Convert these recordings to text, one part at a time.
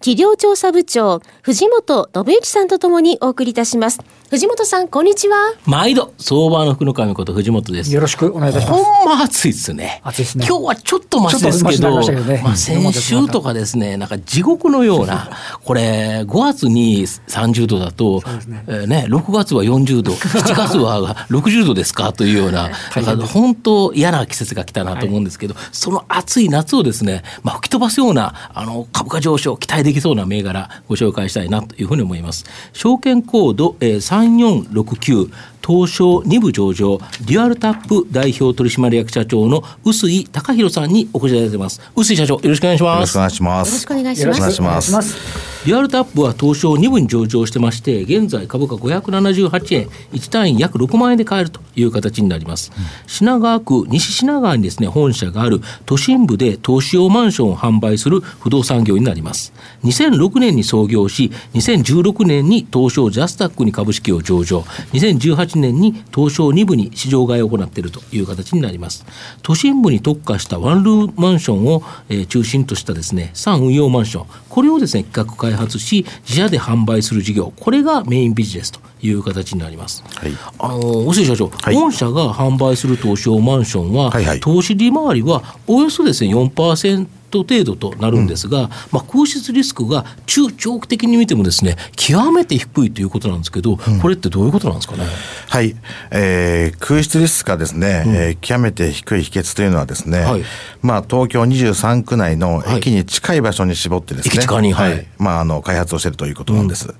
企業調査部長藤本信之さんとともにお送りいたします。藤本さんこんにちは。毎度相場の福の神こと藤本です。よろしくお願いいたします。ほんま暑いですね。暑いですね。今日はちょっとマシですけど、まけど。ねまあ先週とかですね、なんか地獄のような、これ5月に30度だと、えーね、6月は40度、7月は60度ですかというような、なんか本当嫌な季節が来たなと思うんですけど、その暑い夏をですね、まあ吹き飛ばすようなあの株価上昇期待でできそうな銘柄ご紹介したいなというふうに思います。証券コード、えー、3469東証2部上場デュアルタップ代表取締役社長の臼井貴弘さんにお越しいただいてます。臼井社長よろしくお願いします。よろしくお願いします。よろしくお願いしよろしくますお願いします。デュアルタップは東証2部に上場してまして現在株価578円1単位約6万円で買えるという形になります、品川区西品川にですね本社がある都心部で投資用マンションを販売する不動産業になります。2006年に創業し2016年に東証ジャスタックに株式を上場。2018年に東証2部に市場買いを行っているという形になります。都心部に特化したワンルームマンションを、えー中心としたですね産運用マンション。これをですね企画開発し自社で販売する事業。これがメインビジネスという形になります、はい。あのー、社長、はい。本社が販売する投資用マンションは、はいはい。投資利回りはおよそですね4%程度となるんですが、まあ、空室リスクが中長期的に見てもですね極めて低いということなんですけど、これってどういうことなんですかね？はい、えー空室リスクがですね、えー極めて低い秘訣というのはですね、はい。まあ東京23区内のはい。駅に近い場所に絞ってですね、駅近にはい。まああの開発をしているということなんです。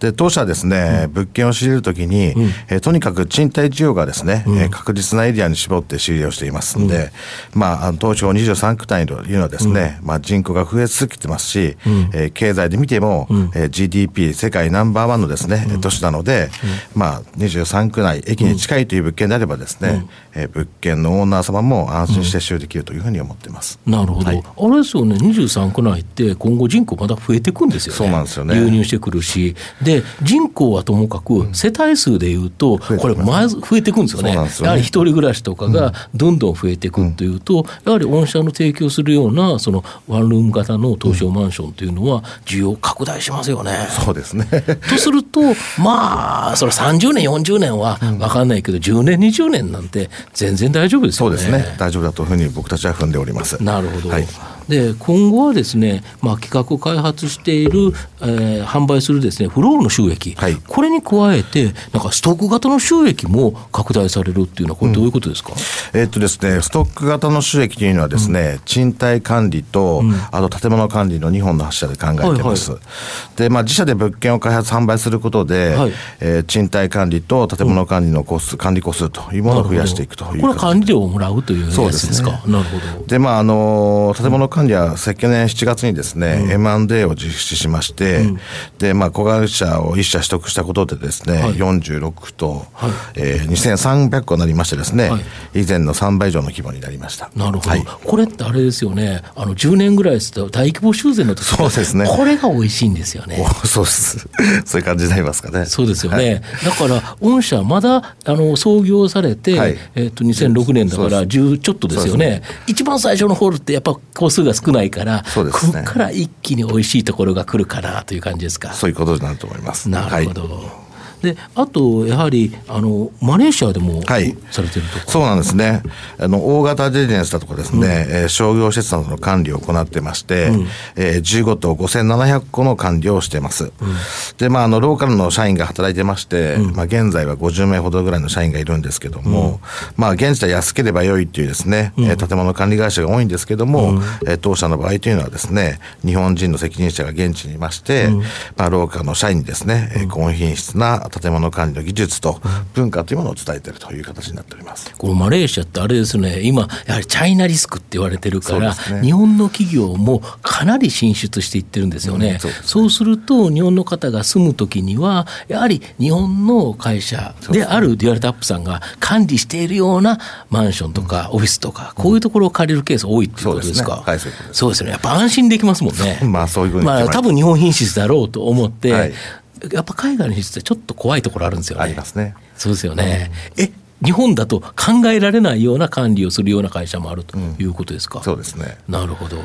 で当社はですね、物件を仕入れるときに、えーとにかく賃貸需要がですね、えー確実なエリアに絞って仕入れをしていますので、まあ東京23区内というのはですね、まあ人口が増え続けてますし、えー経済で見ても、えー GDP 世界ナンバーワンのですね、都市なので、まあ23区内駅に近いという物件であればですね、えー物件のオーナー様も安心して使用できるというふうに思っています。なるほど、はい。あれですよね、23区内って今後人口まだ増えていくんですよね。そうなんですよね。流入してくるし、で、人口はともかく世帯数でいうと、これ、まず増えていくんですよね。ね。やはり一人暮らしとかがどんどん増えていくというと、やはり御社の提供するような、そのワンルーム型の東証マンションというのは、需要拡大しますよね。そうですね。とすると、まあ、それ30年、40年は分かんないけど、10年、20年なんて全然大丈夫ですよね。そうですね。大丈夫だというふうに僕たちは踏んでおります。なるほど、はいで今後はですね、まあ、企画開発している、えー販売するですねフローの収益、はい。これに加えて、なんかストック型の収益も拡大されるっていうのは、これ、どういうことですか、えっとですね、ストック型の収益というのはですね、賃貸管理と、あと建物管理の2本の柱で考えています。で、まあ自社で物件を開発販売することで、はい。えー賃貸管理と建物管理のコスト、管理個数というものを増やしていくというこれは形管理料をもらうというやつそうですすね。なるほど。で、まあ、あの、建物管理は、昨年7月にですね、M&A を実施しまして、で、まあ、子会社を1社取得したことでですね、はい。46と、えー2300個になりましてですね、はい。以前の3倍以上の規模になりました。なるほど、はい。これってあれですよね、あの10年ぐらいですと、大規模修繕の時そうですね。これが美味しいんですよね。おそうです。そういう感じになりますかね。そうですよね、はい。だから、御社、まだあの創業されて、はい。えっと2006年だからそう10ちょっとですよね、一番最初のホールってやっぱ個数が少ないから、そうですねここから一気に美味しいところが来るかなという感じですか。そういうことになると思います。なるほど、はいであと、やはりあのマレーシアでもはい。されてるとか、そうなんですね。あの、大型デジネスだとかですね、えー商業施設などの管理を行ってまして、えー15棟5700個の管理をしています。で、まあ、あの、ローカルの社員が働いてまして、まあ、現在は50名ほどぐらいの社員がいるんですけども、まあ、現地で安ければ良いっていうですね、えー建物管理会社が多いんですけども、えー当社の場合というのはですね、日本人の責任者が現地にいまして、まあ、ローカルの社員にですね、えー高品質な建物管理の技術と文化というものを伝えているという形になっております。このマレーシアってあれですね、今、やはりチャイナリスクって言われてるから、ね日本の企業もかなり進出していってるんですよね。うんそうねそうすると、日本の方が住むときには、やはり日本の会社であるデュアルタップさんが管理しているようなマンションとかオフィスとか、こういうところを借りるケース多いっていうことですか？そうですね。やっぱ安心できますもんね。まあそういうふうにまあ多分日本品質だろうと思って、はいやっぱ海外の品質ってちょっと怖いところあるんですよね。ありますね。そうですよね。え、日本だと考えられないような管理をするような会社もあるということですか？そうですね。なるほど。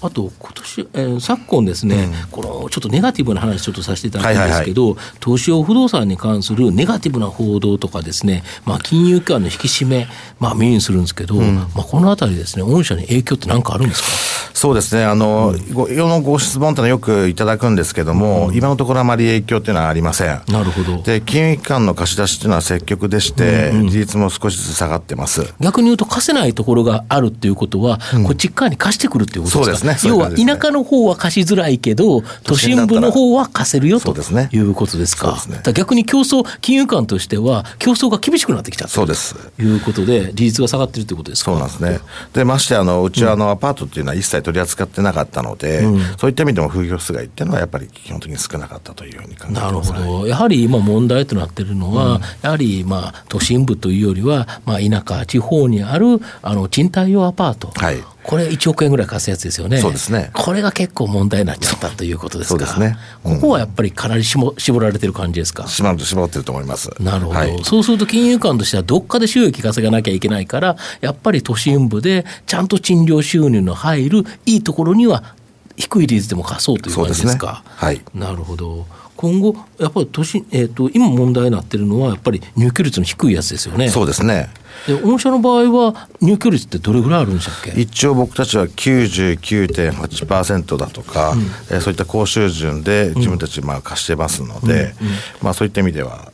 あと今年、えー昨今ですね、このちょっとネガティブな話ちょっとさせていただくんですけど、投資用不動産に関するネガティブな報道とかですね、まあ金融機関の引き締め、まあ目にするんですけど、まあこのあたりですね、御社に影響って何かあるんですか？そうですね。あの、ご世のご質問というのはよくいただくんですけども、今のところあまり影響っていうのはありません。なるほど。で、金融機関の貸し出しっていうのは積極でして、利率も少しずつ下がってます。逆に言うと貸せないところがあるっていうことは、こっち側に貸してくるっていうことですか？そうですね。要は田舎の方は貸しづらいけど都心部の方は貸せるよとそうですね。いうことですか？逆に競争金融機関としては競争が厳しくなってきちゃったそうです。ということで利率が下がってるということですか？そうなんですね。で、ましてあの、うちはあの、アパートっていうのは一切取り扱ってなかったので、そういった意味でも風評被害っていうのはやっぱり基本的に少なかったというふうに考えてなる。ほど、やはり今、問題となっているのは、やはりまあ都心部というよりは、まあ、田舎、地方にあるあの賃貸用アパート、はいこれ、1億円ぐらい貸すやつですよね、そうですね。これが結構問題になっちゃったということですか、そうですね。うん。ここはやっぱりかなり絞絞られてる感じですか？絞ってると思います。なるほど、はい。そうすると金融機関としてはどっかで収益稼がなきゃいけないからやっぱり都心部でちゃんと賃料収入の入るいいところには低い利率でも貸そうという感じですか？そうですね。なるほど今後やっぱり都心、えー、と今問題になってるのはやっぱり入居率の低いやつですよね。そうですね。で御社の場合は入居率ってどれぐらいあるんでしたっけ？一応僕たちは99.8%だとか、えーそういった高収順で自分たちまあ貸してますので、まあそういった意味では、あ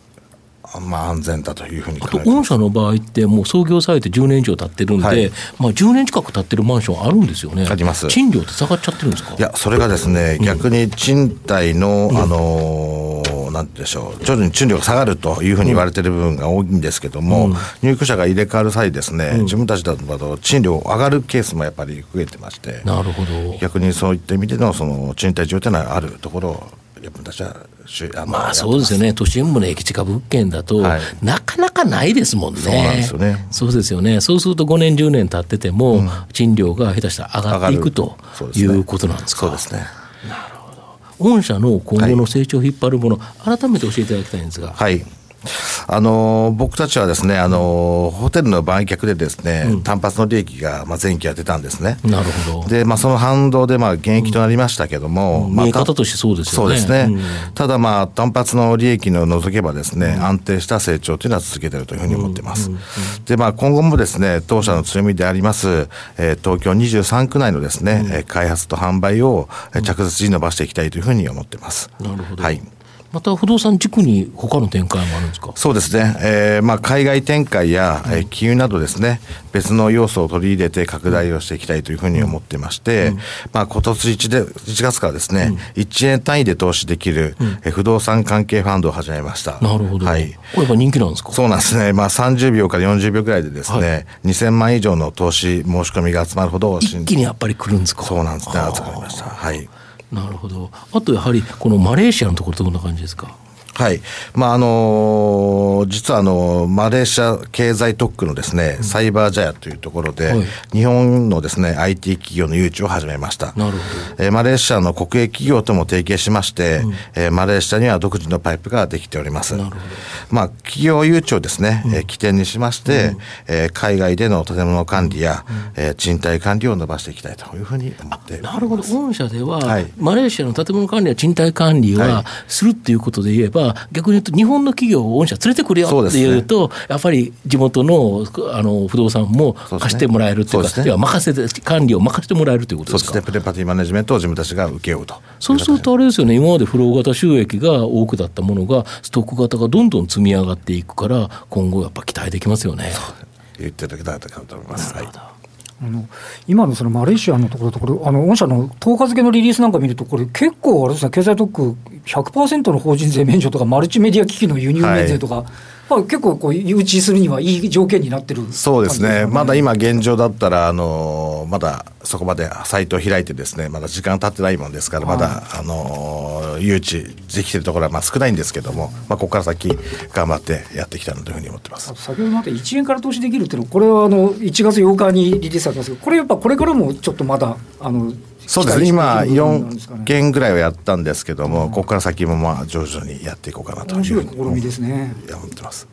まあ安全だというふうにあと。御社の場合ってもう創業されて10年以上経ってるんで、はい。まあ、10年近く経ってるマンションあるんですよね。あります。賃料って下がっちゃってるんですか？いや、それがですね、逆に賃貸の、あのーなんでしょう、徐々に賃料が下がるというふうに言われてる部分が多いんですけども、入居者が入れ替わる際ですね、自分たちだと賃料上がるケースもやっぱり増えてまして、なるほど。逆にそういった意味でのその賃貸需要というのはあるところを、自分たちはしあのまあそうですよね、都心部の駅近物件だと、はいなかなかないですもんね。そうなんですよねそうですよね。そうすると5年、10年経ってても、賃料が下手したら上がっていくとそうですねいうことなんですか。そうですね。御社の今後の成長を引っ張るもの、改めて教えていただきたいんですが。はい。あのー僕たちはですね、あのーホテルの売却でですね、単発の利益が、まあ、前期は出たんですね。なるほど。で、まあ、その反動で、まあ、減益となりましたけども、まあ見え方としてそうですよね。そうですね。うんただまあ、単発の利益の除けばですね、安定した成長というのは続けているというふうに思っています。で、まあ、今後もですね、当社の強みであります、えー東京23区内のですね、えー開発と販売をえー着実に伸ばしていきたいというふうに思っています。なるほど。はい。また不動産軸に他の展開もあるんですか？そうですね、えーまあ、海外展開や、えー金融などですね、別の要素を取り入れて拡大をしていきたいというふうに思ってまして、まあ、今年 1, で1月からですね、1円単位で投資できる、えー不動産関係ファンドを始めました。なるほど。はい。これやっぱ人気なんですか？そうなんですね。まあ、30秒から40秒ぐらいでですね、は2000万以上の投資申し込みが集まるほど一気にやっぱり来るんですか？そうなんですね。集まりました。はい。なるほど。あとやはりこのマレーシアのところどんな感じですか？はい。まあ、あのー実はあの、マレーシア経済特区のですね、サイバージャヤというところで、はい。日本のですね、IT 企業の誘致を始めました。なるほえーマレーシアの国営企業とも提携しまして、えーマレーシアには独自のパイプができております。なるほど。まあ、企業誘致をですね、えー起点にしまして、えー海外での建物管理や、えー賃貸管理を伸ばしていきたいというふうに思ってなるほど、御社では、はい。マレーシアの建物管理や賃貸管理ははい。するっていうことで言えば、逆に言うと、日本の企業を御社連れてくるよっていうと、やっぱり地元のあの不動産も貸してもらえるっていうか、そうね任せて、管理を任せてもらえるということでか？そうですすね、プレパティマネジメントを自分たちが請け負うと。そうするとあれですよね、今までフロー型収益が多くだったものが、ストック型がどんどん積み上がっていくから、今後やっぱ期待できますよね。言っていただけたらと思います。はいあの今のそのマレーシアのところとこれあの御社の10日付のリリースなんか見るとこれ結構あれですね経済特区100%の法人税免除とか、マルチメディア機器の輸入免税とか、はい。まあ、結構こう誘致するにはいい条件になってる、そうですね、まだ今、現状だったら、あのまだそこまでサイトを開いて、ですねまだ時間経ってないもんですから、まだ、あの誘致できてるところはまあ少ないんですけども、まあ、ここから先、頑張ってやっていきたいなというふうに思ってます。先ほどまで1円から投資できるっていうのは、これはあの1月8日にリリースされてますけど、これやっぱこれからもちょっとまだ、あのそうですね、今、4件ぐらいはやったんですけども、ここから先もまあ徐々にやっていこうかなと面白い試みですね。思ってます。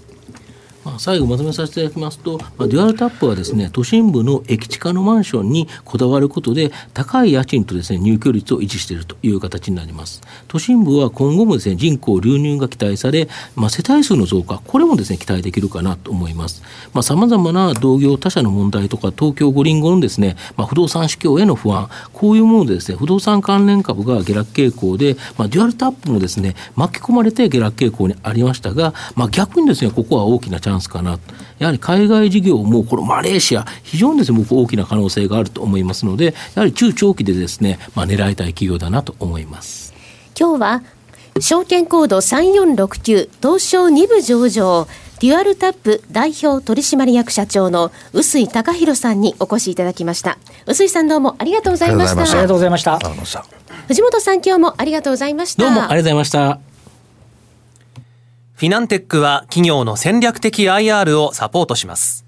まあ、最後まとめさせていただきますと、まあ、デュアルタップはですね都心部の駅近のマンションにこだわることで高い家賃とですね入居率を維持しているという形になります。都心部は今後もですね人口流入が期待され、まあ、世帯数の増加これもですね期待できるかなと思います。さまざ、まな同業他社の問題とか東京五輪後のですね、まあ、不動産市況への不安こういうものでですね不動産関連株が下落傾向で、まあ、デュアルタップもですね巻き込まれて下落傾向にありましたが、まあ、逆にですねここは大きなチャンスかなやはり海外事業もこのマレーシア、非常にですね、僕大きな可能性があると思いますので、やはり中長期でですね、まあ、狙いたい企業だなと思います。今日は証券コード3469東証2部上場デュアルタップ代表取締役社長の臼井隆弘さんにお越しいただきました。臼井さんどうもありがとうございました。ありがとうございました。藤本さん今日もありがとうございました。どうもありがとうございましたフィナンテックは企業の戦略的 IR をサポートします。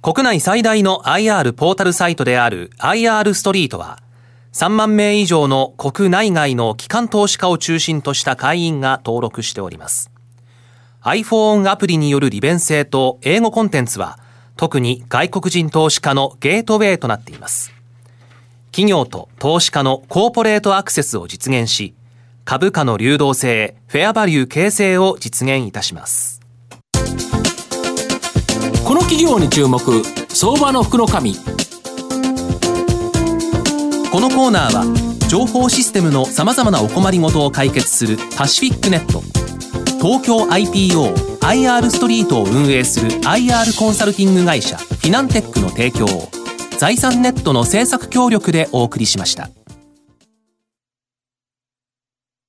国内最大の IR ポータルサイトである IR ストリートは、3万名以上の国内外の機関投資家を中心とした会員が登録しております。iPhone アプリによる利便性と英語コンテンツは、特に外国人投資家のゲートウェイとなっています。企業と投資家のコーポレートアクセスを実現し、株価の流動性、フェアバリュー形成を実現いたします。この企業に注目、相場の福の神。このコーナーは、情報システムの様々なお困りごとを解決するパシフィックネット、東京 IPO、IR ストリートを運営する IR コンサルティング会社、フィナンテックの提供を、財産ネットの政策協力でお送りしました。